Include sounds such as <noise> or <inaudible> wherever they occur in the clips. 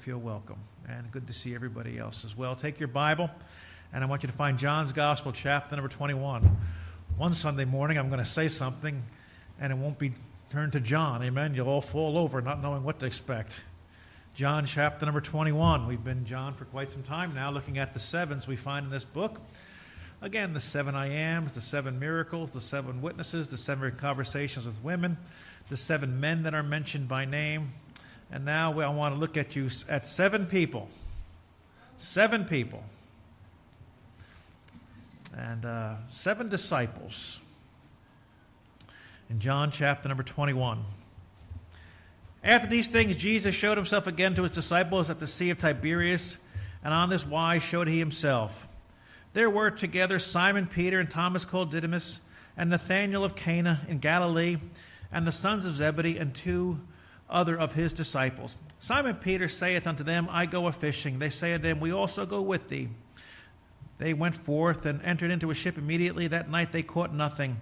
feel welcome. And good to see everybody else as well. Take your Bible, and I want you to find John's Gospel, chapter number 21. One Sunday morning, I'm going to say something, and it won't be turned to John. Amen. You'll all fall over not knowing what to expect. John, chapter number 21. We've been John for quite some time now, looking at the sevens we find in this book. Again, the seven I ams, the seven miracles, the seven witnesses, the seven conversations with women, the seven men that are mentioned by name, and now I want to look at you at seven people. Seven people. And uh, seven disciples. In John chapter number 21. After these things, Jesus showed himself again to his disciples at the Sea of Tiberias, and on this wise showed he himself. There were together Simon Peter and Thomas called Didymus, and Nathanael of Cana in Galilee, and the sons of Zebedee, and two other of his disciples. Simon Peter saith unto them, I go a fishing. They say unto him, We also go with thee. They went forth and entered into a ship immediately. That night they caught nothing.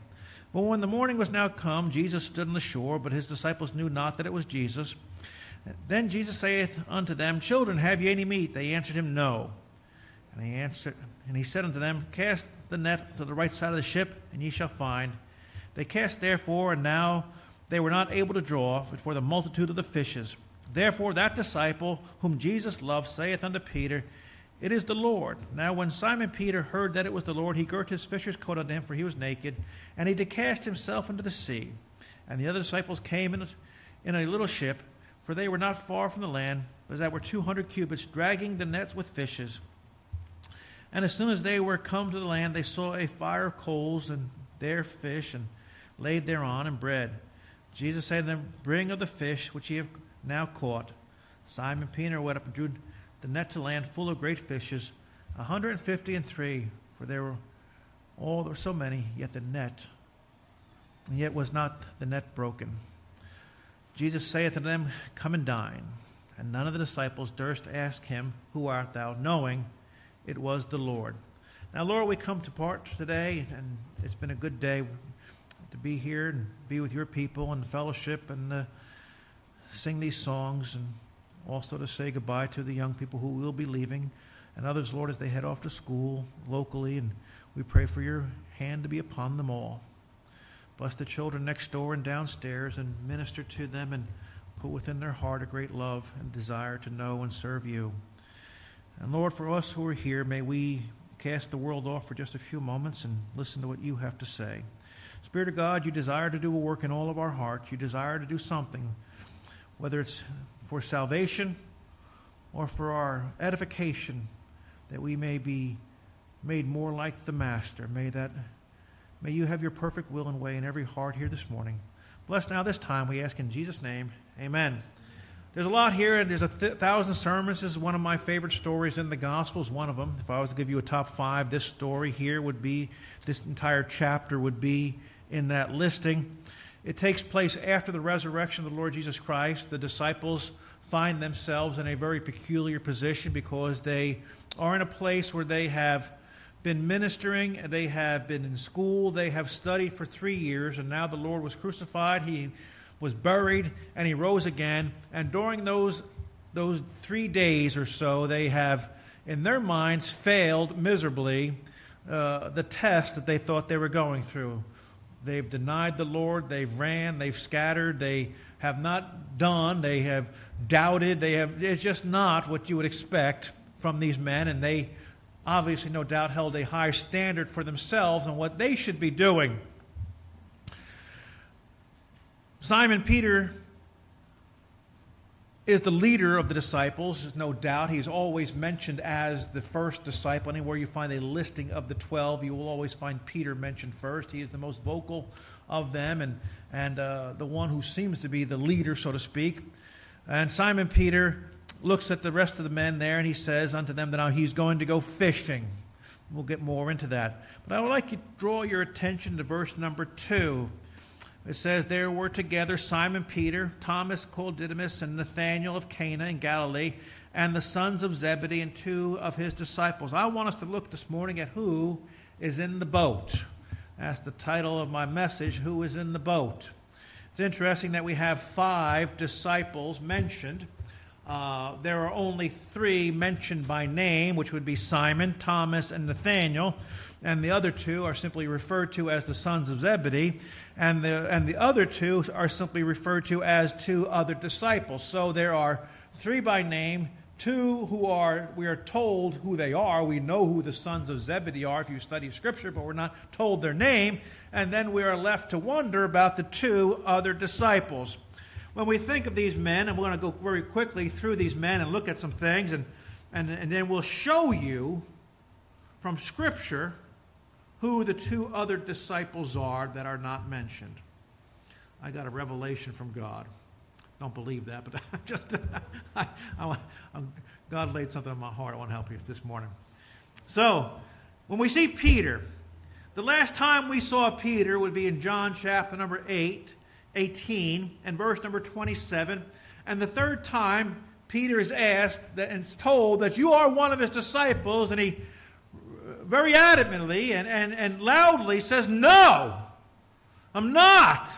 But when the morning was now come, Jesus stood on the shore, but his disciples knew not that it was Jesus. Then Jesus saith unto them, Children, have ye any meat? They answered him, No. And he answered, and he said unto them, Cast the net to the right side of the ship, and ye shall find. They cast therefore, and now they were not able to draw for the multitude of the fishes. Therefore, that disciple whom Jesus loved saith unto Peter, It is the Lord. Now, when Simon Peter heard that it was the Lord, he girt his fisher's coat on him, for he was naked, and he did cast himself into the sea. And the other disciples came in, in a little ship, for they were not far from the land, but that were two hundred cubits, dragging the nets with fishes. And as soon as they were come to the land, they saw a fire of coals, and there fish, and laid thereon, and bread. Jesus said to them, Bring of the fish which ye have now caught. Simon Peter went up and drew the net to land full of great fishes, a hundred and fifty and three, for there were all there were so many, yet the net, and yet was not the net broken. Jesus saith to them, Come and dine. And none of the disciples durst ask him, Who art thou? knowing it was the Lord. Now, Lord, we come to part today, and it's been a good day to be here and be with your people and fellowship and uh, sing these songs and also to say goodbye to the young people who will be leaving and others, Lord, as they head off to school locally. And we pray for your hand to be upon them all. Bless the children next door and downstairs and minister to them and put within their heart a great love and desire to know and serve you. And Lord, for us who are here, may we cast the world off for just a few moments and listen to what you have to say. Spirit of God, you desire to do a work in all of our hearts. You desire to do something, whether it's for salvation or for our edification, that we may be made more like the Master. May that may you have your perfect will and way in every heart here this morning. Bless now this time, we ask in Jesus' name. Amen. There's a lot here, and there's a th- thousand sermons. This is one of my favorite stories in the Gospels, one of them. If I was to give you a top five, this story here would be, this entire chapter would be in that listing. It takes place after the resurrection of the Lord Jesus Christ. The disciples find themselves in a very peculiar position because they are in a place where they have been ministering, they have been in school, they have studied for three years, and now the Lord was crucified, he was buried, and he rose again. And during those, those three days or so, they have, in their minds, failed miserably uh, the test that they thought they were going through. They've denied the Lord. They've ran. They've scattered. They have not done. They have doubted. They have. It's just not what you would expect from these men, and they obviously, no doubt, held a high standard for themselves and what they should be doing. Simon Peter is the leader of the disciples, no doubt. He's always mentioned as the first disciple. Anywhere you find a listing of the 12, you will always find Peter mentioned first. He is the most vocal of them and, and uh, the one who seems to be the leader, so to speak. And Simon Peter looks at the rest of the men there and he says unto them that now he's going to go fishing. We'll get more into that. But I would like to draw your attention to verse number 2. It says, There were together Simon Peter, Thomas called Didymus, and Nathanael of Cana in Galilee, and the sons of Zebedee, and two of his disciples. I want us to look this morning at who is in the boat. That's the title of my message Who is in the boat? It's interesting that we have five disciples mentioned. uh, there are only three mentioned by name, which would be Simon, Thomas, and Nathaniel. And the other two are simply referred to as the sons of Zebedee. And the, and the other two are simply referred to as two other disciples. So there are three by name, two who are, we are told who they are. We know who the sons of Zebedee are if you study Scripture, but we're not told their name. And then we are left to wonder about the two other disciples when we think of these men, and we're going to go very quickly through these men and look at some things, and, and, and then we'll show you from Scripture who the two other disciples are that are not mentioned. I got a revelation from God. Don't believe that, but <laughs> I just I, I, God laid something on my heart. I want to help you this morning. So, when we see Peter, the last time we saw Peter would be in John chapter number 8, 18 and verse number 27. And the third time, Peter is asked and told that you are one of his disciples, and he very adamantly and, and, and loudly says, No, I'm not,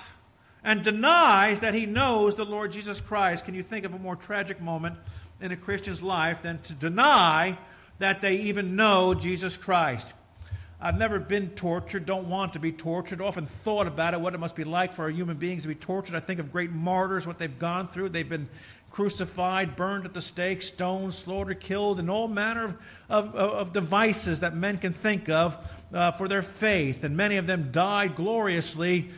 and denies that he knows the Lord Jesus Christ. Can you think of a more tragic moment in a Christian's life than to deny that they even know Jesus Christ? I've never been tortured, don't want to be tortured. Often thought about it, what it must be like for human beings to be tortured. I think of great martyrs, what they've gone through. They've been crucified, burned at the stake, stoned, slaughtered, killed, and all manner of, of, of devices that men can think of uh, for their faith. And many of them died gloriously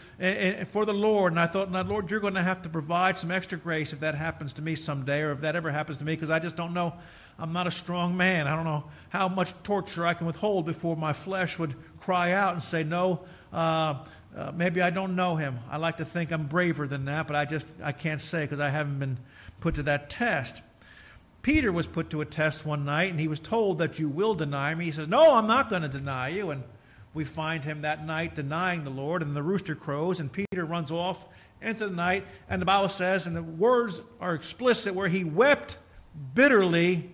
for the Lord. And I thought, now, Lord, you're going to have to provide some extra grace if that happens to me someday or if that ever happens to me, because I just don't know I'm not a strong man. I don't know how much torture I can withhold before my flesh would cry out and say, No, uh, uh, maybe I don't know him. I like to think I'm braver than that, but I just I can't say because I haven't been put to that test. Peter was put to a test one night and he was told that you will deny me. He says, No, I'm not going to deny you. And we find him that night denying the Lord, and the rooster crows, and Peter runs off into the night. And the Bible says, and the words are explicit, where he wept bitterly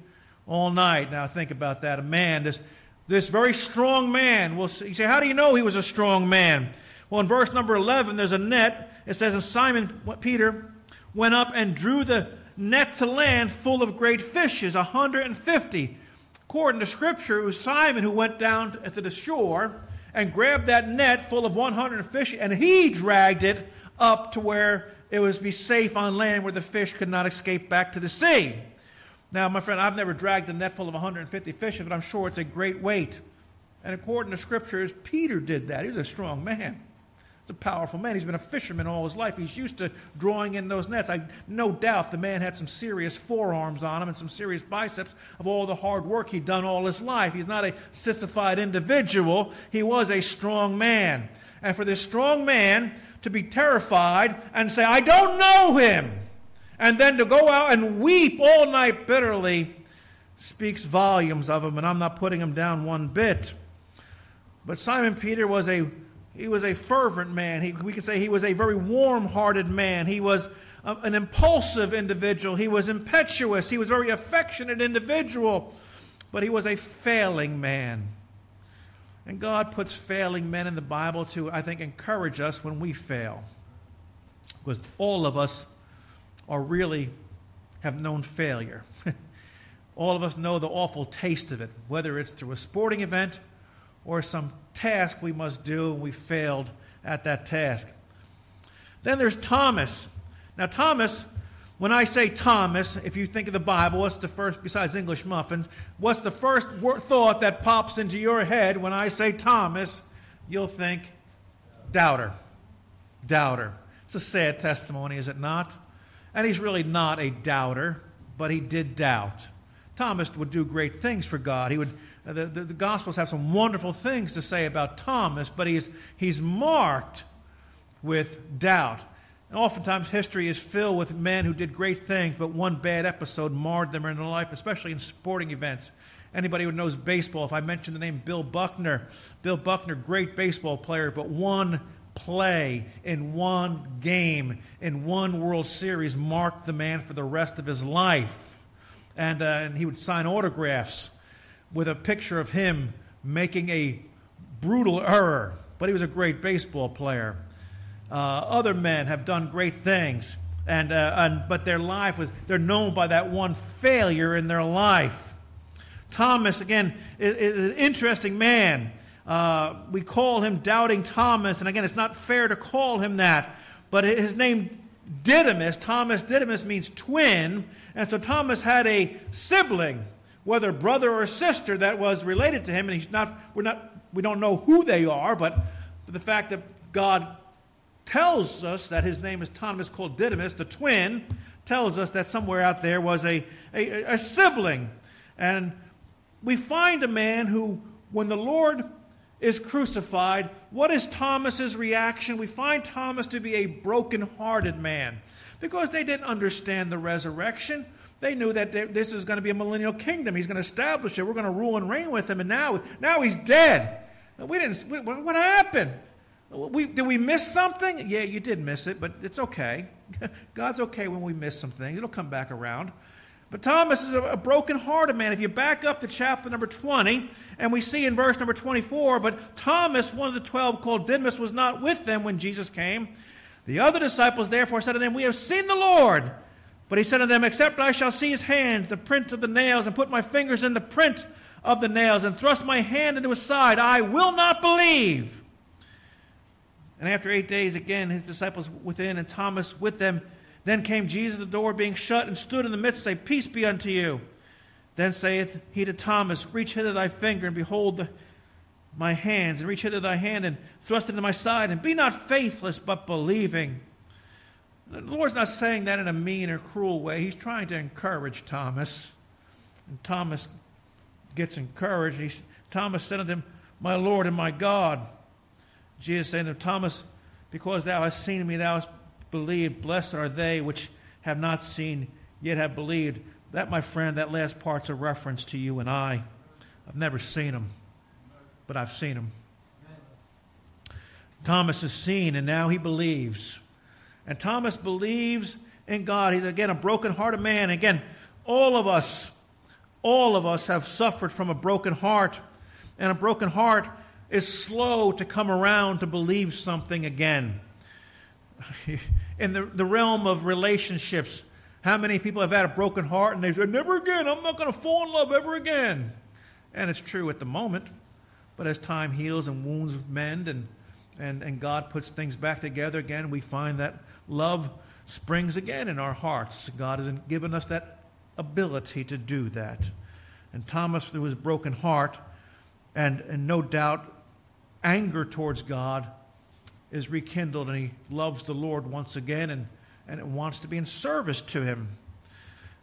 all night. Now think about that. A man, this, this very strong man. Well, you say, how do you know he was a strong man? Well, in verse number 11, there's a net. It says, and Simon Peter went up and drew the net to land full of great fishes, 150. According to Scripture, it was Simon who went down to the shore and grabbed that net full of 100 fish, and he dragged it up to where it was be safe on land where the fish could not escape back to the sea. Now, my friend, I've never dragged a net full of 150 fish, but I'm sure it's a great weight. And according to scriptures, Peter did that. He's a strong man. A powerful man. He's been a fisherman all his life. He's used to drawing in those nets. I no doubt the man had some serious forearms on him and some serious biceps of all the hard work he'd done all his life. He's not a sissified individual. He was a strong man. And for this strong man to be terrified and say, I don't know him and then to go out and weep all night bitterly speaks volumes of him, and I'm not putting him down one bit. But Simon Peter was a he was a fervent man. He, we could say he was a very warm-hearted man. He was a, an impulsive individual. He was impetuous. He was a very affectionate individual, but he was a failing man. And God puts failing men in the Bible to, I think, encourage us when we fail. Because all of us or really have known failure. <laughs> All of us know the awful taste of it, whether it's through a sporting event or some task we must do and we failed at that task. Then there's Thomas. Now, Thomas, when I say Thomas, if you think of the Bible, what's the first, besides English muffins, what's the first thought that pops into your head when I say Thomas? You'll think doubter. Doubter. It's a sad testimony, is it not? And he's really not a doubter, but he did doubt. Thomas would do great things for God. He would, the, the, the Gospels have some wonderful things to say about Thomas, but he's, he's marked with doubt. And oftentimes, history is filled with men who did great things, but one bad episode marred them in their life, especially in sporting events. Anybody who knows baseball, if I mention the name Bill Buckner, Bill Buckner, great baseball player, but one play in one game, in one World Series, marked the man for the rest of his life. And, uh, and he would sign autographs with a picture of him making a brutal error. But he was a great baseball player. Uh, other men have done great things. And, uh, and, but their life was, they're known by that one failure in their life. Thomas, again, is, is an interesting man. Uh, we call him Doubting Thomas, and again, it's not fair to call him that, but his name Didymus, Thomas Didymus means twin, and so Thomas had a sibling, whether brother or sister, that was related to him, and he's not, we're not, we don't know who they are, but the fact that God tells us that his name is Thomas called Didymus, the twin, tells us that somewhere out there was a, a, a sibling. And we find a man who, when the Lord is crucified, what is Thomas's reaction? We find Thomas to be a broken-hearted man because they didn't understand the resurrection. They knew that this is going to be a millennial kingdom. He's going to establish it. We're going to rule and reign with him. And now, now he's dead. We didn't. What happened? We, did we miss something? Yeah, you did miss it, but it's okay. <laughs> God's okay when we miss some things. It'll come back around. But Thomas is a, a broken-hearted man. If you back up to chapter number 20, and we see in verse number 24, but Thomas, one of the twelve called Didymus, was not with them when Jesus came. The other disciples therefore said to them, We have seen the Lord. But he said to them, Except I shall see his hands, the print of the nails, and put my fingers in the print of the nails, and thrust my hand into his side, I will not believe. And after eight days, again, his disciples within and Thomas with them. Then came Jesus, the door being shut, and stood in the midst, say, Peace be unto you. Then saith he to Thomas, Reach hither thy finger, and behold the, my hands, and reach hither thy hand, and thrust into my side, and be not faithless, but believing. The Lord's not saying that in a mean or cruel way. He's trying to encourage Thomas. And Thomas gets encouraged. He, Thomas said unto him, My Lord and my God. Jesus said to Thomas, Because thou hast seen me, thou hast believed. Blessed are they which have not seen, yet have believed. That, my friend, that last part's a reference to you and I. I've never seen him, but I've seen him. Thomas has seen, and now he believes. And Thomas believes in God. He's, again, a broken-hearted man. Again, all of us, all of us have suffered from a broken heart. And a broken heart is slow to come around to believe something again. <laughs> In the, the realm of relationships, how many people have had a broken heart and they said, Never again, I'm not going to fall in love ever again? And it's true at the moment, but as time heals and wounds mend and, and, and God puts things back together again, we find that love springs again in our hearts. God has given us that ability to do that. And Thomas, through his broken heart, and, and no doubt anger towards God is rekindled and he loves the Lord once again and, and wants to be in service to him.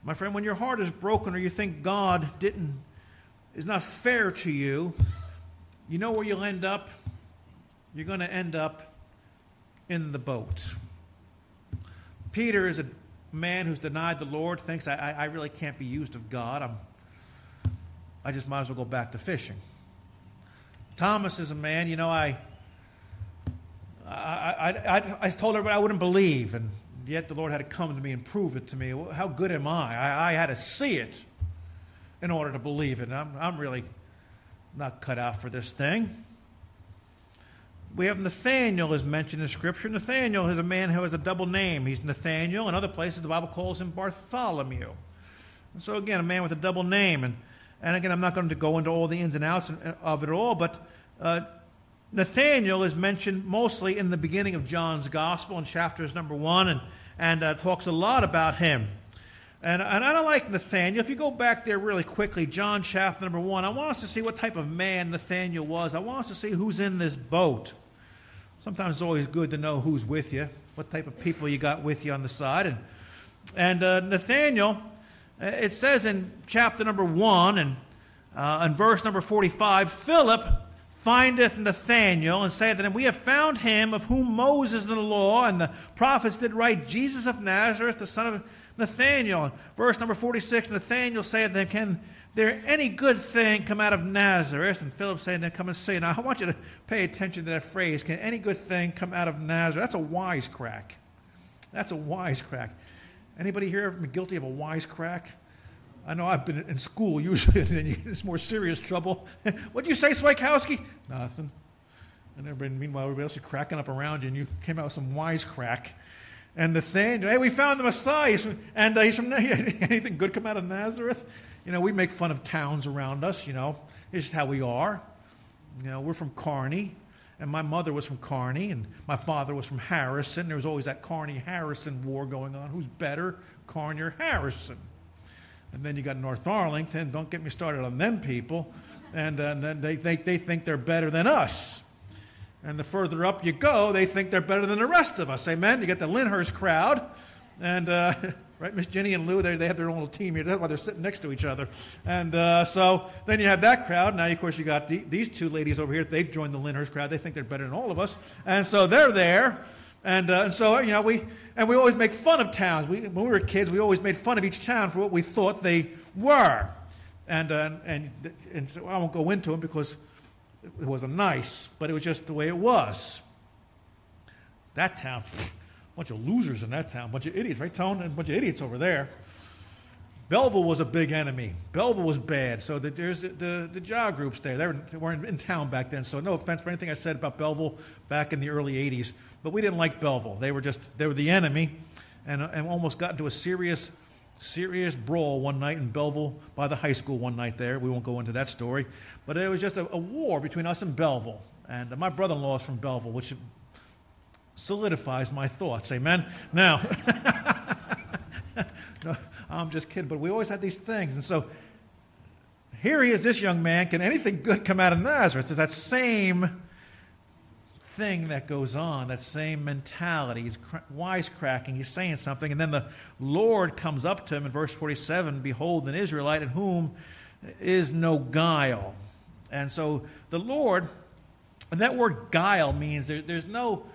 My friend, when your heart is broken or you think God didn't is not fair to you, you know where you'll end up? You're going to end up in the boat. Peter is a man who's denied the Lord, thinks I, I really can't be used of God. I'm, I just might as well go back to fishing. Thomas is a man, you know, I, I, I, I, told everybody I wouldn't believe, and yet the Lord had to come to me and prove it to me. How good am I? I, I had to see it in order to believe it. I'm, I'm really not cut out for this thing. We have Nathaniel is mentioned in Scripture. Nathaniel is a man who has a double name. He's Nathaniel. In other places, the Bible calls him Bartholomew. And so, again, a man with a double name. And and again, I'm not going to go into all the ins and outs of it all, but uh, Nathaniel is mentioned mostly in the beginning of John's Gospel in chapters number one and, and uh, talks a lot about him. And, and I don't like Nathaniel. If you go back there really quickly, John chapter number one, I want us to see what type of man Nathaniel was. I want us to see who's in this boat. Sometimes it's always good to know who's with you, what type of people you got with you on the side. And, and uh, Nathaniel uh, it says in chapter number 1 and uh, in verse number 45 Philip findeth Nathanael and saith to him, We have found him of whom Moses in the law and the prophets did write, Jesus of Nazareth, the son of Nathanael. Verse number 46 Nathanael saith to him, Can there any good thing come out of Nazareth? And Philip saying, Then come and see. Now I want you to pay attention to that phrase. Can any good thing come out of Nazareth? That's a wisecrack. That's a wisecrack. Anybody here ever been guilty of a wisecrack? I know I've been in school usually, <laughs> and get more serious trouble. <laughs> What'd you say, Swikowski? Nothing. And everybody, meanwhile, everybody else is cracking up around you, and you came out with some wisecrack. And the thing, hey, we found the Messiah. And uh, he's from, <laughs> anything good come out of Nazareth? You know, we make fun of towns around us, you know. It's just how we are. You know, we're from Kearny, and my mother was from Kearny, and my father was from Harrison. There was always that Kearny Harrison war going on. Who's better, Kearny or Harrison? And then you got North Arlington. Don't get me started on them people. And, uh, and then they, they, they think they're better than us. And the further up you go, they think they're better than the rest of us. Amen? You get the Lyndhurst crowd. And, uh, <laughs> right, Miss Jenny and Lou, they, they have their own little team here. That's why they're sitting next to each other. And uh, so then you have that crowd. Now, of course, you got the, these two ladies over here. They've joined the Lyndhurst crowd. They think they're better than all of us. And so they're there. And, uh, and so, you know, we, and we always make fun of towns. We, when we were kids, we always made fun of each town for what we thought they were. And, uh, and, and so I won't go into them because it wasn't nice, but it was just the way it was. That town, bunch of losers in that town, bunch of idiots, right, Tone? And a bunch of idiots over there. Belleville was a big enemy. Belleville was bad. So the, there's the, the, the jaw groups there. They, were, they weren't in town back then. So no offense for anything I said about Belleville back in the early 80s. But we didn't like Belleville. They were just, they were the enemy and, and almost got into a serious, serious brawl one night in Belleville by the high school one night there. We won't go into that story. But it was just a, a war between us and Belleville. And my brother in law is from Belleville, which solidifies my thoughts. Amen? Now, <laughs> no, I'm just kidding, but we always had these things. And so here he is, this young man. Can anything good come out of Nazareth? It's that same thing that goes on, that same mentality. He's wisecracking, he's saying something, and then the Lord comes up to him in verse 47 Behold, an Israelite in whom is no guile. And so the Lord, and that word guile means there, there's no,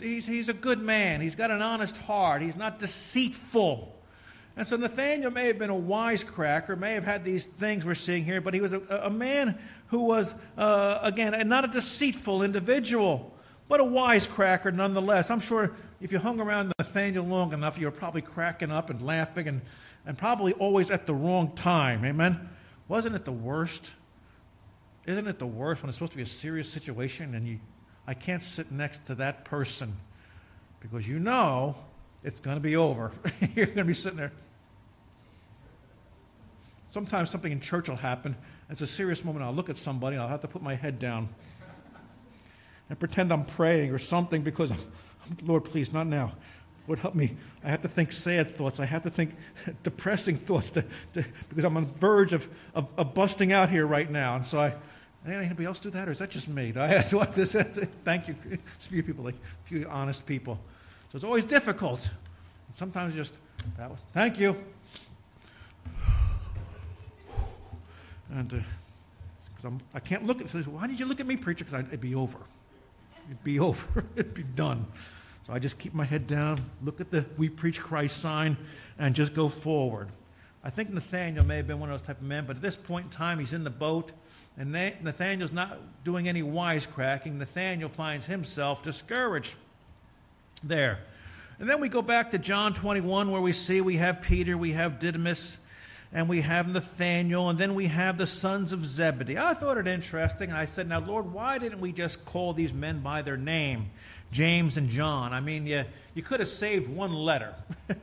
he's, he's a good man. He's got an honest heart. He's not deceitful. And so Nathaniel may have been a wisecracker, may have had these things we're seeing here, but he was a, a man who was, uh, again, not a deceitful individual, but a wisecracker nonetheless. I'm sure if you hung around Nathaniel long enough, you were probably cracking up and laughing and, and probably always at the wrong time. Amen? Wasn't it the worst? Isn't it the worst when it's supposed to be a serious situation and you, I can't sit next to that person because you know it's going to be over. <laughs> You're going to be sitting there. Sometimes something in church will happen. It's a serious moment. I'll look at somebody and I'll have to put my head down and pretend I'm praying or something because, <laughs> Lord, please, not now. Lord, help me. I have to think sad thoughts. I have to think <laughs> depressing thoughts to, to, because I'm on the verge of, of, of, busting out here right now. And so I, anybody else do that, or is that just me? <laughs> I had to, this, thank you. It's a few people, like a few honest people. So it's always difficult. Sometimes just, that was, thank you. And uh, I can't look at it. Why did you look at me, preacher? Because it'd be over. It'd be <laughs> over. it'd be done. So I just keep my head down, look at the We Preach Christ sign, and just go forward. I think Nathaniel may have been one of those type of men, but at this point in time, he's in the boat, and Nathaniel's not doing any wisecracking. Nathaniel finds himself discouraged there. And then we go back to John 21, where we see we have Peter, we have Didymus, and we have Nathaniel, and then we have the sons of Zebedee. I thought it interesting, I said, Now, Lord, why didn't we just call these men by their name, James and John? I mean, you, you could have saved one letter. <laughs>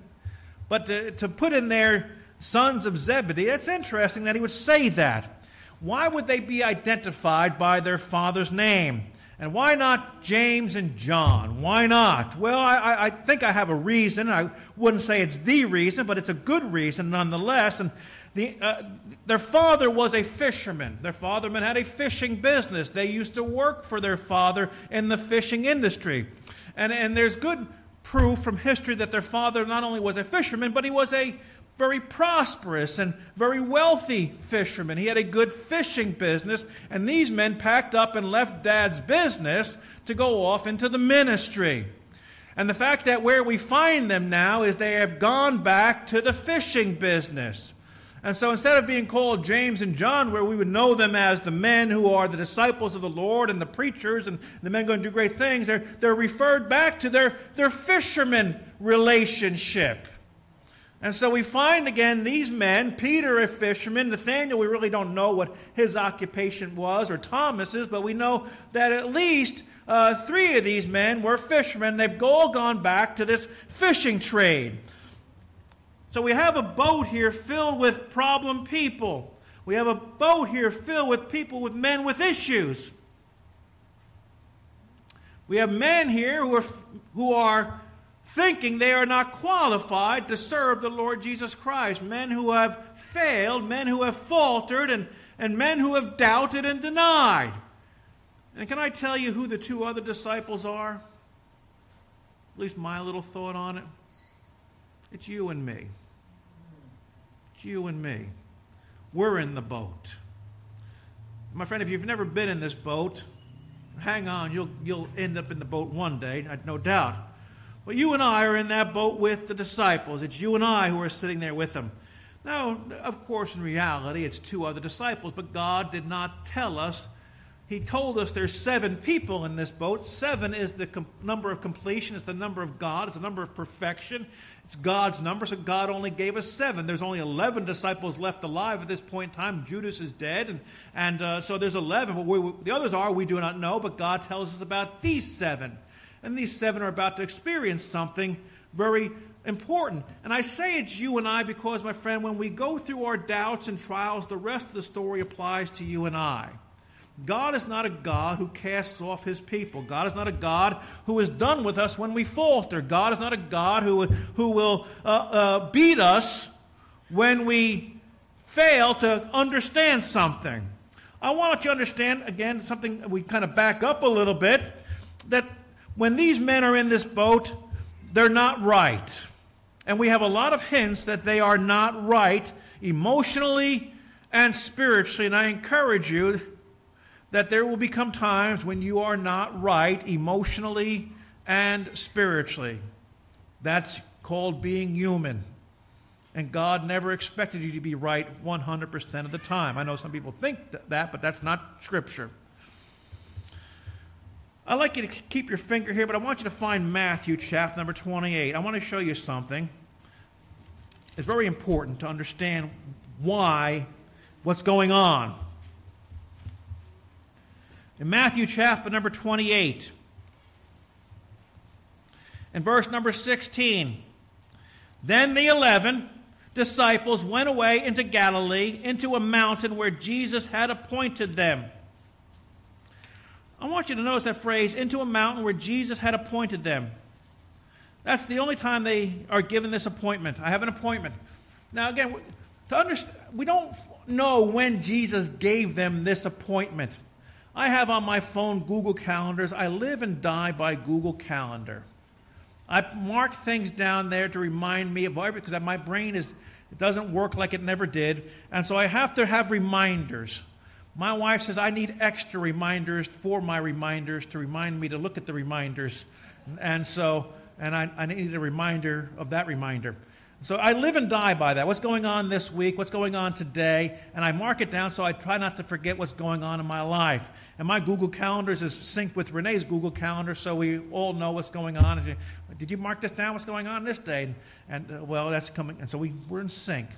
but to, to put in there sons of Zebedee, it's interesting that he would say that. Why would they be identified by their father's name? And why not James and John? Why not? Well, I, I, think I have a reason. I wouldn't say it's the reason, but it's a good reason nonetheless. And the, uh, their father was a fisherman. Their fatherman had a fishing business. They used to work for their father in the fishing industry. And, and there's good proof from history that their father not only was a fisherman, but he was a very prosperous and very wealthy fisherman. He had a good fishing business, and these men packed up and left dad's business to go off into the ministry. And the fact that where we find them now is they have gone back to the fishing business. And so instead of being called James and John, where we would know them as the men who are the disciples of the Lord and the preachers and the men going to do great things, they're, they're referred back to their, their fisherman relationship. And so we find again these men Peter, a fisherman, Nathaniel, we really don't know what his occupation was, or Thomas's, but we know that at least uh, three of these men were fishermen. They've all gone back to this fishing trade. So we have a boat here filled with problem people. We have a boat here filled with people with men with issues. We have men here who are, who are thinking they are not qualified to serve the Lord Jesus Christ. Men who have failed, men who have faltered, and, and men who have doubted and denied. And can I tell you who the two other disciples are? At least my little thought on it. It's you and me. It's you and me. We're in the boat. My friend, if you've never been in this boat, hang on. You'll, you'll end up in the boat one day, no doubt. But you and I are in that boat with the disciples. It's you and I who are sitting there with them. Now, of course, in reality, it's two other disciples, but God did not tell us. He told us there's seven people in this boat. Seven is the com- number of completion, it's the number of God, it's the number of perfection. It's God's number, so God only gave us seven. There's only 11 disciples left alive at this point in time. Judas is dead, and, and uh, so there's 11. But we, the others are, we do not know, but God tells us about these seven. And these seven are about to experience something very important. And I say it's you and I because, my friend, when we go through our doubts and trials, the rest of the story applies to you and I. God is not a God who casts off his people. God is not a God who is done with us when we falter. God is not a God who, who will uh, uh, beat us when we fail to understand something. I want you to understand, again, something we kind of back up a little bit, that when these men are in this boat, they're not right. And we have a lot of hints that they are not right emotionally and spiritually. And I encourage you that there will become times when you are not right emotionally and spiritually. That's called being human. And God never expected you to be right 100% of the time. I know some people think that, but that's not Scripture. I'd like you to keep your finger here, but I want you to find Matthew chapter number 28. I want to show you something. It's very important to understand why, what's going on. In Matthew chapter number 28, in verse number 16, then the eleven disciples went away into Galilee, into a mountain where Jesus had appointed them. I want you to notice that phrase, into a mountain where Jesus had appointed them. That's the only time they are given this appointment. I have an appointment. Now, again, to understand, we don't know when Jesus gave them this appointment. I have on my phone Google Calendars. I live and die by Google Calendar. I mark things down there to remind me of everything because my brain is it doesn't work like it never did, and so I have to have reminders. My wife says I need extra reminders for my reminders to remind me to look at the reminders. And so, and I, I need a reminder of that reminder. So I live and die by that. What's going on this week? What's going on today? And I mark it down so I try not to forget what's going on in my life. And my Google Calendars is synced with Renee's Google Calendar, so we all know what's going on. Did you mark this down? What's going on this day? And, and uh, well, that's coming. And so we, we're in sync.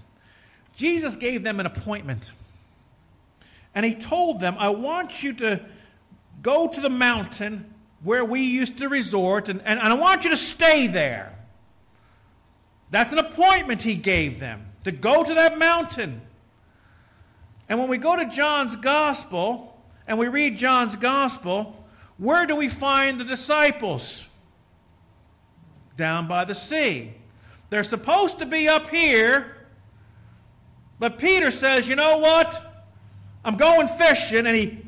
Jesus gave them an appointment. And he told them, I want you to go to the mountain where we used to resort, and, and, and I want you to stay there. That's an appointment he gave them to go to that mountain. And when we go to John's gospel and we read John's gospel, where do we find the disciples? Down by the sea. They're supposed to be up here, but Peter says, you know what? I'm going fishing, and he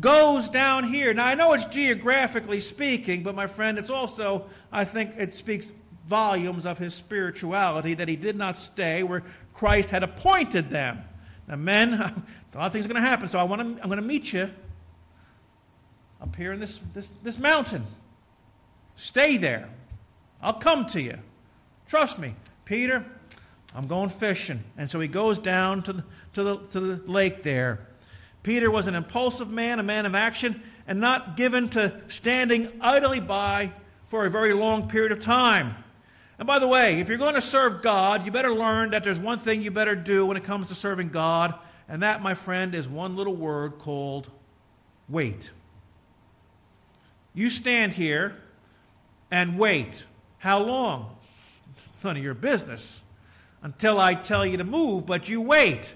goes down here. Now, I know it's geographically speaking, but my friend, it's also, I think it speaks volumes of his spirituality that he did not stay where Christ had appointed them. Now, men, <laughs> a lot of things are going to happen, so I want to, I'm going to meet you up here in this, this, this mountain. Stay there. I'll come to you. Trust me. Peter, I'm going fishing. And so he goes down to the, to the, to the lake there. Peter was an impulsive man, a man of action, and not given to standing idly by for a very long period of time. And by the way, if you're going to serve God, you better learn that there's one thing you better do when it comes to serving God, and that, my friend, is one little word called wait. You stand here and wait. How long? None of your business. Until I tell you to move, but you wait.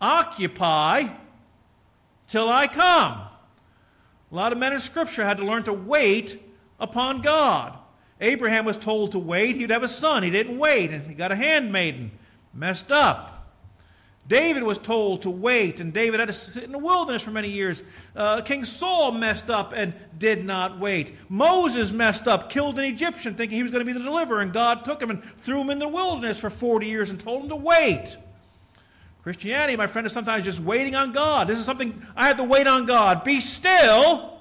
Occupy till I come. A lot of men in Scripture had to learn to wait upon God. Abraham was told to wait. He'd have a son. He didn't wait, and he got a handmaiden. Messed up. David was told to wait, and David had to sit in the wilderness for many years. Uh, King Saul messed up and did not wait. Moses messed up, killed an Egyptian thinking he was going to be the deliverer, and God took him and threw him in the wilderness for 40 years and told him to wait. Christianity, my friend, is sometimes just waiting on God. This is something I have to wait on God. Be still.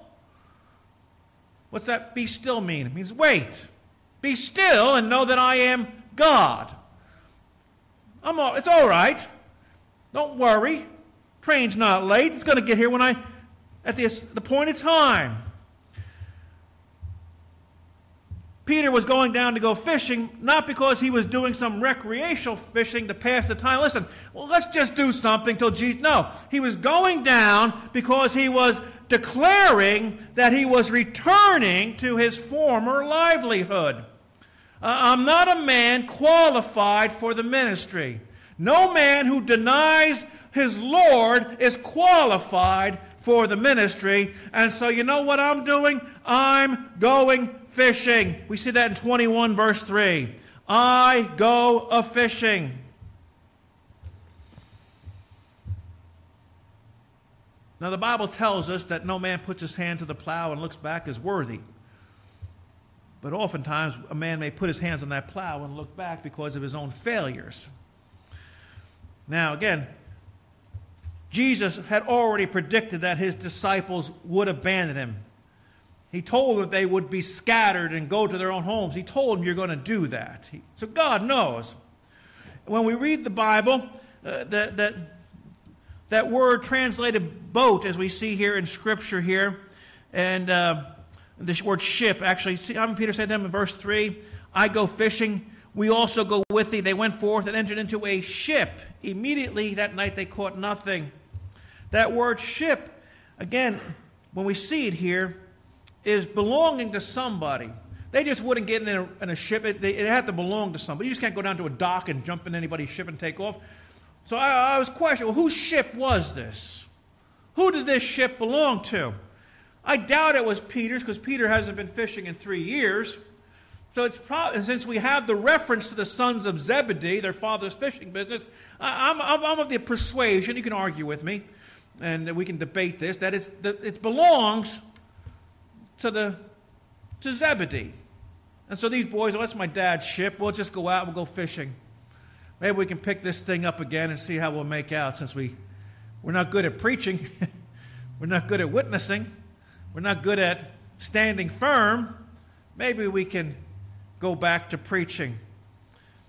What's that be still mean? It means wait. Be still and know that I am God. I'm all, it's all right. Don't worry. Train's not late. It's going to get here when I, at the, the point of time. Peter was going down to go fishing, not because he was doing some recreational fishing to pass the time. Listen, well, let's just do something till Jesus. No, he was going down because he was declaring that he was returning to his former livelihood. Uh, I'm not a man qualified for the ministry. No man who denies his Lord is qualified for the ministry. And so, you know what I'm doing? I'm going fishing. We see that in 21, verse 3. I go a fishing. Now, the Bible tells us that no man puts his hand to the plow and looks back as worthy. But oftentimes, a man may put his hands on that plow and look back because of his own failures. Now, again, Jesus had already predicted that his disciples would abandon him. He told them they would be scattered and go to their own homes. He told them, You're going to do that. He, so God knows. When we read the Bible, uh, that, that, that word translated boat, as we see here in Scripture here, and uh, the word ship, actually, see Peter said to them in verse 3 I go fishing we also go with thee. They went forth and entered into a ship. Immediately that night they caught nothing. That word ship, again, when we see it here, is belonging to somebody. They just wouldn't get in a, in a ship. It, they, it had to belong to somebody. You just can't go down to a dock and jump in anybody's ship and take off. So I, I was questioning, well, whose ship was this? Who did this ship belong to? I doubt it was Peter's because Peter hasn't been fishing in three years. So it's pro- since we have the reference to the sons of Zebedee, their father's fishing business, I'm, I'm, I'm of the persuasion, you can argue with me, and we can debate this, that it's, that it belongs to, the, to Zebedee. And so these boys, oh, that's my dad's ship. We'll just go out, we'll go fishing. Maybe we can pick this thing up again and see how we'll make out since we, we're not good at preaching. <laughs> we're not good at witnessing. We're not good at standing firm. Maybe we can go back to preaching.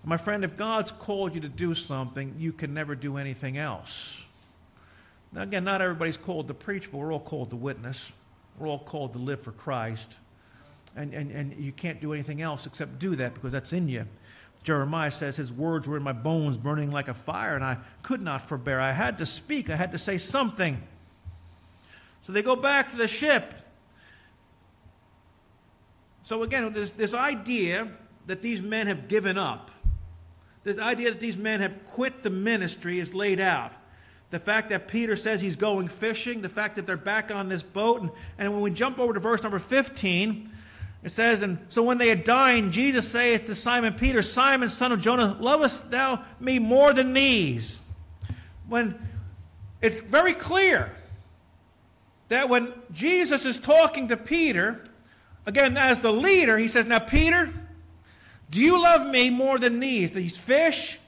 My friend, if God's called you to do something, you can never do anything else. Now, again, not everybody's called to preach, but we're all called to witness. We're all called to live for Christ. And, and, and you can't do anything else except do that because that's in you. Jeremiah says, His words were in my bones, burning like a fire, and I could not forbear. I had to speak, I had to say something. So they go back to the ship. So again, this, this idea that these men have given up, this idea that these men have quit the ministry is laid out. The fact that Peter says he's going fishing, the fact that they're back on this boat, and, and when we jump over to verse number 15, it says, And so when they had dined, Jesus saith to Simon Peter, Simon, son of Jonah, lovest thou me more than these? When it's very clear that when Jesus is talking to Peter, Again, as the leader, he says, Now, Peter, do you love me more than these? These fish,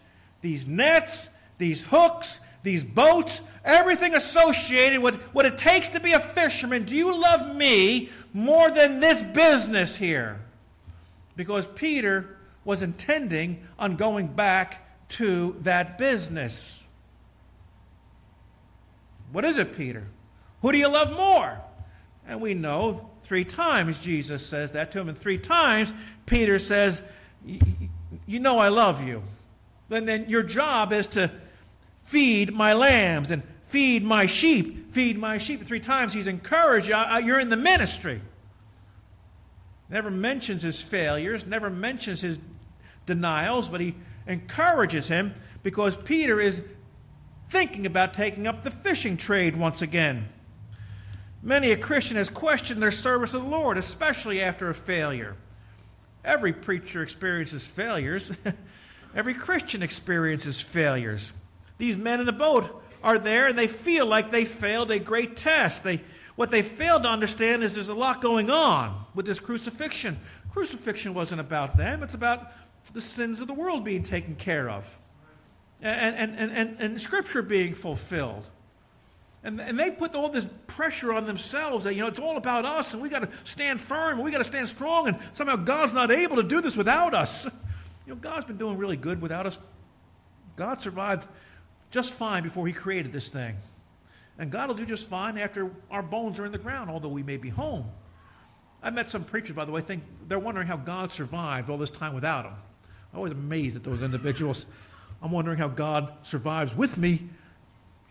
these nets, these hooks, these boats, everything associated with what it takes to be a fisherman. Do you love me more than this business here? Because Peter was intending on going back to that business. What is it, Peter? Who do you love more? And we know Three times Jesus says that to him, and three times Peter says, you know I love you. Then, then your job is to feed my lambs and feed my sheep, feed my sheep. Three times he's encouraged you. You're in the ministry. Never mentions his failures, never mentions his denials, but he encourages him because Peter is thinking about taking up the fishing trade once again. Many a Christian has questioned their service of the Lord, especially after a failure. Every preacher experiences failures. <laughs> Every Christian experiences failures. These men in the boat are there and they feel like they failed a great test. They, what they failed to understand is there's a lot going on with this crucifixion. Crucifixion wasn't about them, it's about the sins of the world being taken care of and, and, and, and, Scripture being fulfilled. And, and they put all this pressure on themselves that, you know, it's all about us and we got to stand firm and we got to stand strong and somehow God's not able to do this without us. You know, God's been doing really good without us. God survived just fine before He created this thing. And God will do just fine after our bones are in the ground, although we may be home. I met some preachers, by the way, think they're wondering how God survived all this time without them. I'm always amazed at those individuals. I'm wondering how God survives with me.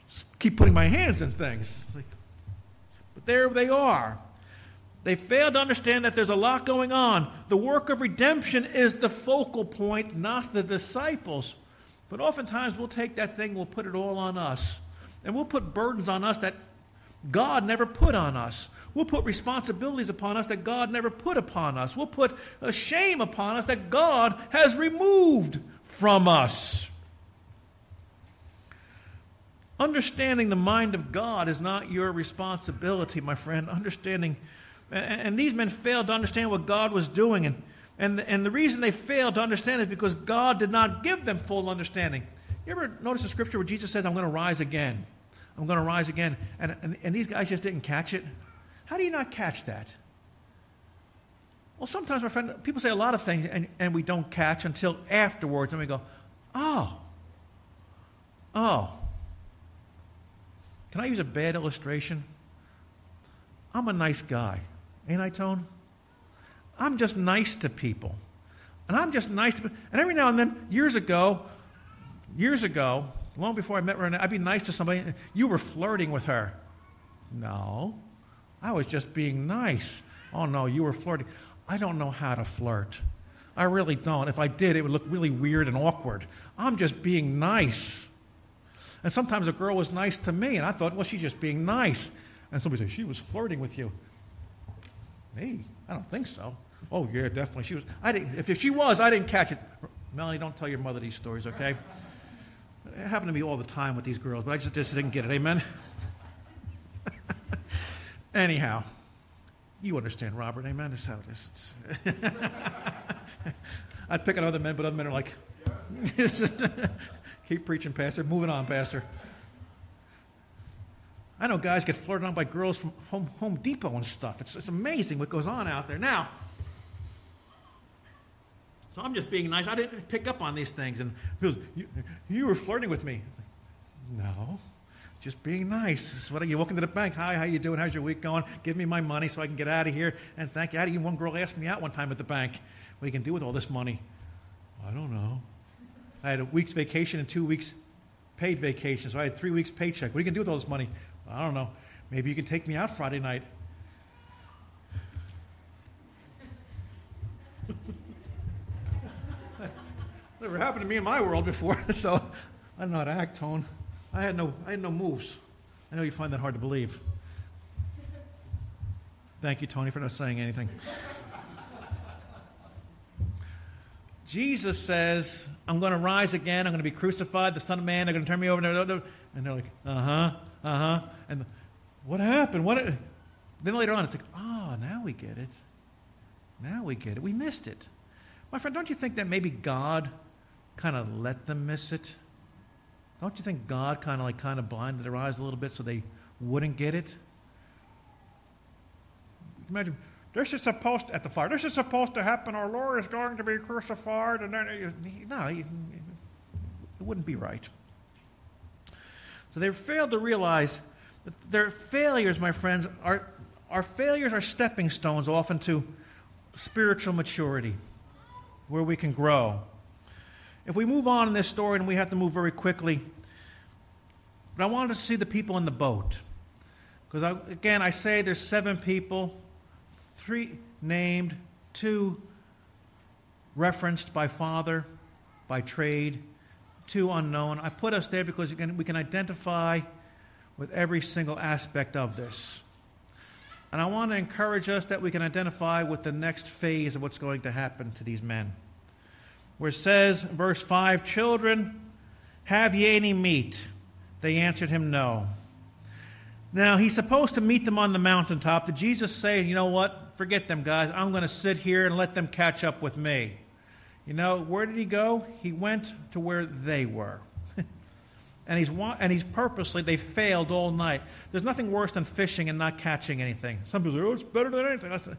Just Keep putting my hands in things. Like, but there they are. They fail to understand that there's a lot going on. The work of redemption is the focal point, not the disciples. But oftentimes we'll take that thing, we'll put it all on us. And we'll put burdens on us that God never put on us. We'll put responsibilities upon us that God never put upon us. We'll put a shame upon us that God has removed from us. Understanding the mind of God is not your responsibility, my friend. Understanding, and these men failed to understand what God was doing. And, and, and the reason they failed to understand is because God did not give them full understanding. You ever notice in Scripture where Jesus says, I'm going to rise again? I'm going to rise again. And, and, and these guys just didn't catch it? How do you not catch that? Well, sometimes, my friend, people say a lot of things and, and we don't catch until afterwards, and we go, oh, oh. Can I use a bad illustration? I'm a nice guy. Ain't I, Tone? I'm just nice to people. And I'm just nice to And every now and then, years ago, years ago, long before I met Renee, I'd be nice to somebody. You were flirting with her. No, I was just being nice. Oh, no, you were flirting. I don't know how to flirt. I really don't. If I did, it would look really weird and awkward. I'm just being nice. And sometimes a girl was nice to me, and I thought, well, she's just being nice. And somebody said, she was flirting with you. Me? I don't think so. Oh, yeah, definitely. She was. I didn't, if, if she was, I didn't catch it. Melanie, don't tell your mother these stories, okay? It happened to me all the time with these girls, but I just, just didn't get it. Amen? <laughs> Anyhow, you understand, Robert. Amen? That's how it is. <laughs> I'd pick on other men, but other men are like, <laughs> Keep preaching, Pastor. Moving on, Pastor. I know guys get flirted on by girls from Home, Home Depot and stuff. It's, it's amazing what goes on out there. Now, so I'm just being nice. I didn't pick up on these things. And he goes, you, you were flirting with me. No, just being nice. This is what you walk into the bank. Hi, how you doing? How's your week going? Give me my money so I can get out of here. And thank you. Even one girl asked me out one time at the bank. What you can do with all this money? I don't know. I had a week's vacation and two weeks paid vacation, so I had three weeks paycheck. What are you to do with all this money? I don't know. Maybe you can take me out Friday night. Happened to me in my world before, <laughs> so I don't know how to act, Tone. I had no, I had no moves. I know you find that hard to believe. Thank you, Tony, for not saying anything. Jesus says, I'm going to rise again. I'm going to be crucified. The Son of Man, they're going to turn me over. And they're like, uh huh, uh huh. And what happened? What? Then later on, it's like, oh, now we get it. Now we get it. We missed it. My friend, don't you think that maybe God kind of let them miss it? Don't you think God kind of like kind of blinded their eyes a little bit so they wouldn't get it? Imagine this is supposed at the fire. This is supposed to happen. Our Lord is going to be crucified, and then no, it wouldn't be right. So they failed to realize that their failures, my friends, are our failures are stepping stones often to spiritual maturity, where we can grow. If we move on in this story, and we have to move very quickly, but I wanted to see the people in the boat. Because, again, I say there's seven people, three named, two referenced by father, by trade, two unknown. I put us there because we can identify with every single aspect of this. And I want to encourage us that we can identify with the next phase of what's going to happen to these men. Where it says, verse 5 Children, have ye any meat? They answered him, No. Now, he's supposed to meet them on the mountaintop. Did Jesus say, You know what? Forget them, guys. I'm going to sit here and let them catch up with me. You know, where did he go? He went to where they were. <laughs> and, he's, and he's purposely, they failed all night. There's nothing worse than fishing and not catching anything. Some people say, oh, it's better than anything.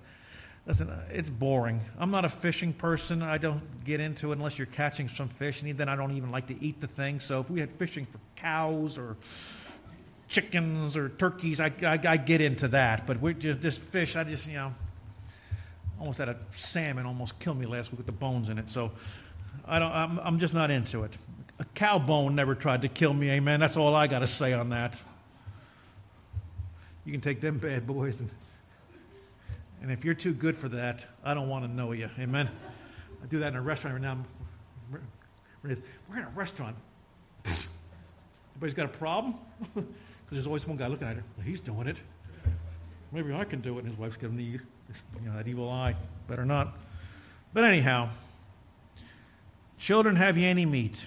Listen, it's boring. I'm not a fishing person. I don't get into it unless you're catching some fish. And then I don't even like to eat the thing. So if we had fishing for cows or chickens or turkeys, I, I, I get into that. But we're just, this fish, I just, you know, almost had a salmon almost kill me last week with the bones in it. So I don't, I'm, I'm just not into it. A cow bone never tried to kill me, amen. That's all I got to say on that. You can take them bad boys. And, and if you're too good for that, I don't want to know you, amen. I do that in a restaurant right now. We're in a restaurant. Everybody's got a problem? <laughs> Because there's always one guy looking at her. Well, he's doing it. Maybe I can do it. And his wife's giving the you know, that evil eye. Better not. But anyhow, children, have ye any meat?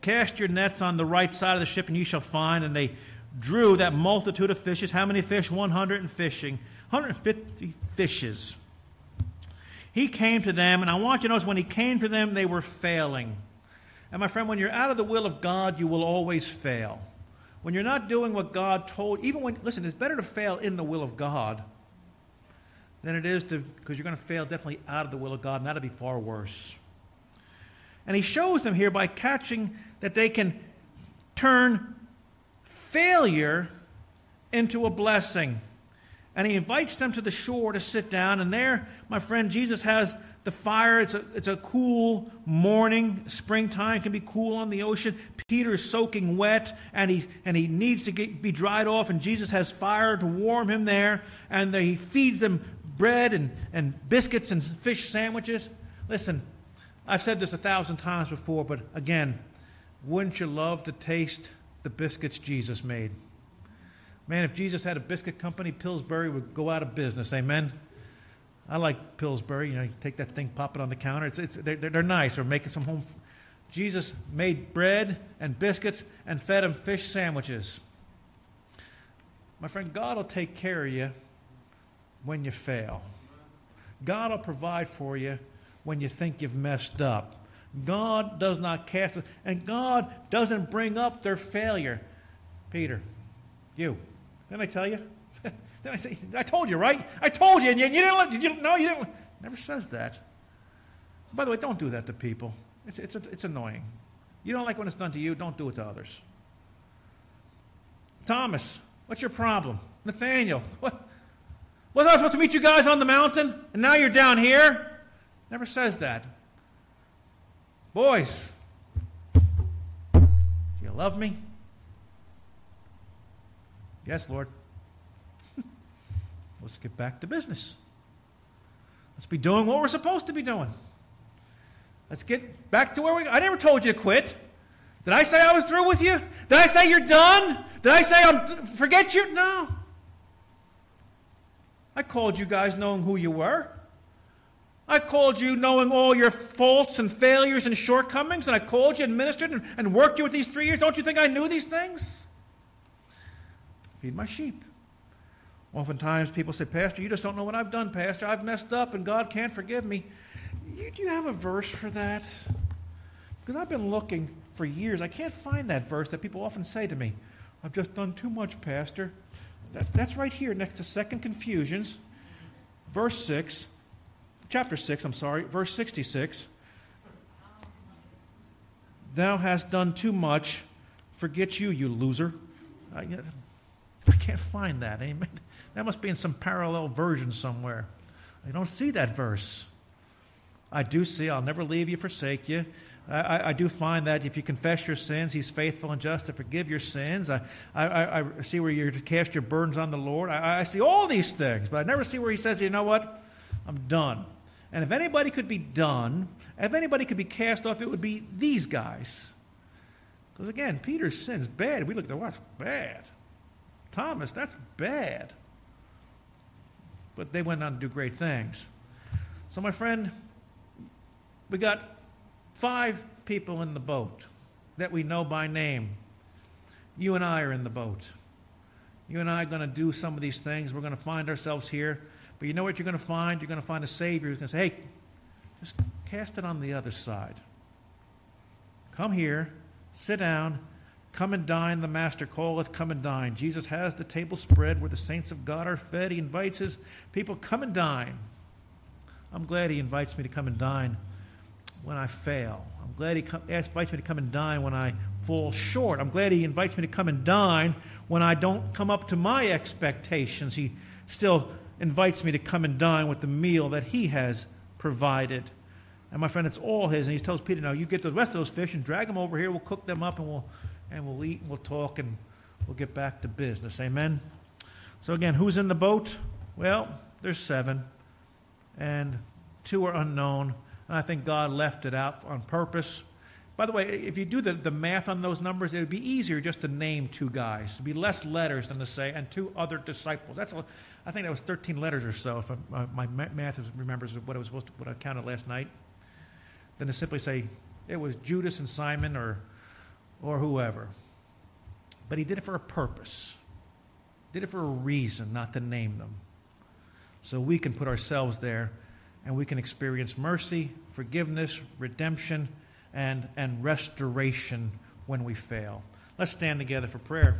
Cast your nets on the right side of the ship, and ye shall find. And they drew that multitude of fishes. How many fish? 100 and fishing. 150 fishes. He came to them, and I want you to notice when he came to them, they were failing. And my friend, when you're out of the will of God, you will always fail. When you're not doing what God told, even when, listen, it's better to fail in the will of God than it is to, because you're going to fail definitely out of the will of God, and that'll be far worse. And he shows them here by catching that they can turn failure into a blessing. And he invites them to the shore to sit down. And there, my friend, Jesus has the fire. It's a, it's a cool morning. Springtime can be cool on the ocean. Peter's soaking wet and he, and he needs to get, be dried off. And Jesus has fire to warm him there. And he feeds them bread and, and biscuits and fish sandwiches. Listen, I've said this a thousand times before, but again, wouldn't you love to taste the biscuits Jesus made? Man, if Jesus had a biscuit company, Pillsbury would go out of business. Amen. I like Pillsbury. You know, you take that thing, pop it on the counter. It's, it's, they're, they're nice. Or making some home. Jesus made bread and biscuits and fed them fish sandwiches. My friend, God will take care of you when you fail. God will provide for you when you think you've messed up. God does not cast and God doesn't bring up their failure. Peter, you. Didn't I tell you? <laughs> didn't I say? I told you, right? I told you, and you, you didn't. You. No, you didn't. Never says that. By the way, don't do that to people. It's, it's, it's annoying. You don't like when it's done to you, don't do it to others. Thomas, what's your problem? Nathaniel, what? Wasn't I supposed to meet you guys on the mountain? And now you're down here? Never says that. Boys, do you love me? Yes, Lord. <laughs> Let's get back to business. Let's be doing what we're supposed to be doing. Let's get back to where we. I never told you to quit. Did I say I was through with you? Did I say you're done? Did I say I'm forget you? No. I called you guys knowing who you were. I called you knowing all your faults and failures and shortcomings, and I called you and ministered and, and worked you with these three years. Don't you think I knew these things? Feed my sheep. Oftentimes people say, Pastor, you just don't know what I've done, Pastor. I've messed up and God can't forgive me. You, do you have a verse for that? Because I've been looking for years. I can't find that verse that people often say to me. I've just done too much, Pastor. That, that's right here next to Second Confusions, verse 6, chapter 6, I'm sorry, verse 66. Thou hast done too much. Forget you, you loser. I can't find that. Amen. That must be in some parallel version somewhere. I don't see that verse. I do see, I'll never leave you, forsake you. I, I, do find that if you confess your sins, He's faithful and just to forgive your sins. I, I, I see where to cast your burdens on the Lord. I, I see all these things, but I never see where He says, you know what? I'm done. And if anybody could be done, if anybody could be cast off, it would be these guys. Because again, Peter's sin's bad. We look at the what's bad. Thomas, that's bad. But they went on to do great things. So, my friend, we got five people in the boat that we know by name. You and I are in the boat. You and I are going to do some of these things. We're going to find ourselves here. But you know what you're going to find? You're going to find a Savior who's going to say, hey, just cast it on the other side. Come here, sit down, come and dine. The Master calleth, come and dine. Jesus has the table spread where the saints of God are fed. He invites his people, come and dine. I'm glad he invites me to come and dine when I fail. I'm glad he invites me to come and dine when I fall short. I'm glad he invites me to come and dine when I don't come up to my expectations. He still invites me to come and dine with the meal that he has provided. And my friend, it's all his. And he tells Peter, now you get the rest of those fish and drag them over here. We'll cook them up and we'll, and we'll eat and we'll talk and we'll get back to business. Amen? So again, who's in the boat? Well, there's seven and two are unknown. And I think God left it out on purpose. By the way, if you do the, the math on those numbers, it would be easier just to name two guys. It would be less letters than to say, and two other disciples. That's, a, I think that was 13 letters or so, if I, uh, my math remembers what I was supposed to, what I counted last night. Than to simply say, it was Judas and Simon or, or whoever. But he did it for a purpose. Did it for a reason, not to name them so we can put ourselves there and we can experience mercy, forgiveness, redemption, and, and restoration when we fail. Let's stand together for prayer.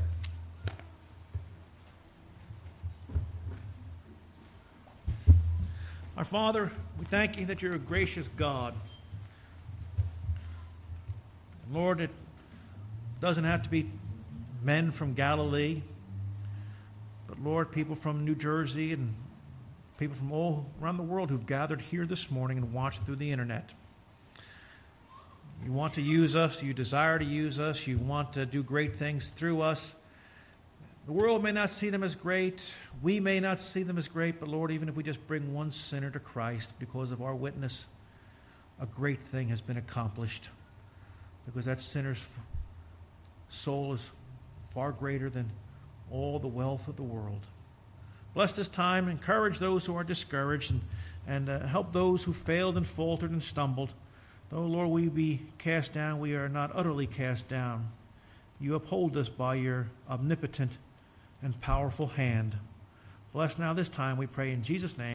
Our Father, we thank you that you're a gracious God. Lord, it doesn't have to be men from Galilee, but Lord, people from New Jersey and people from all around the world who've gathered here this morning and watched through the internet. You want to use us, you desire to use us, you want to do great things through us. The world may not see them as great, we may not see them as great, but Lord, even if we just bring one sinner to Christ because of our witness, a great thing has been accomplished. Because that sinner's soul is far greater than all the wealth of the world. Bless this time, encourage those who are discouraged, and, and uh, help those who failed and faltered and stumbled. Though, Lord, we be cast down, we are not utterly cast down. You uphold us by your omnipotent and powerful hand. Bless now this time, we pray in Jesus' name.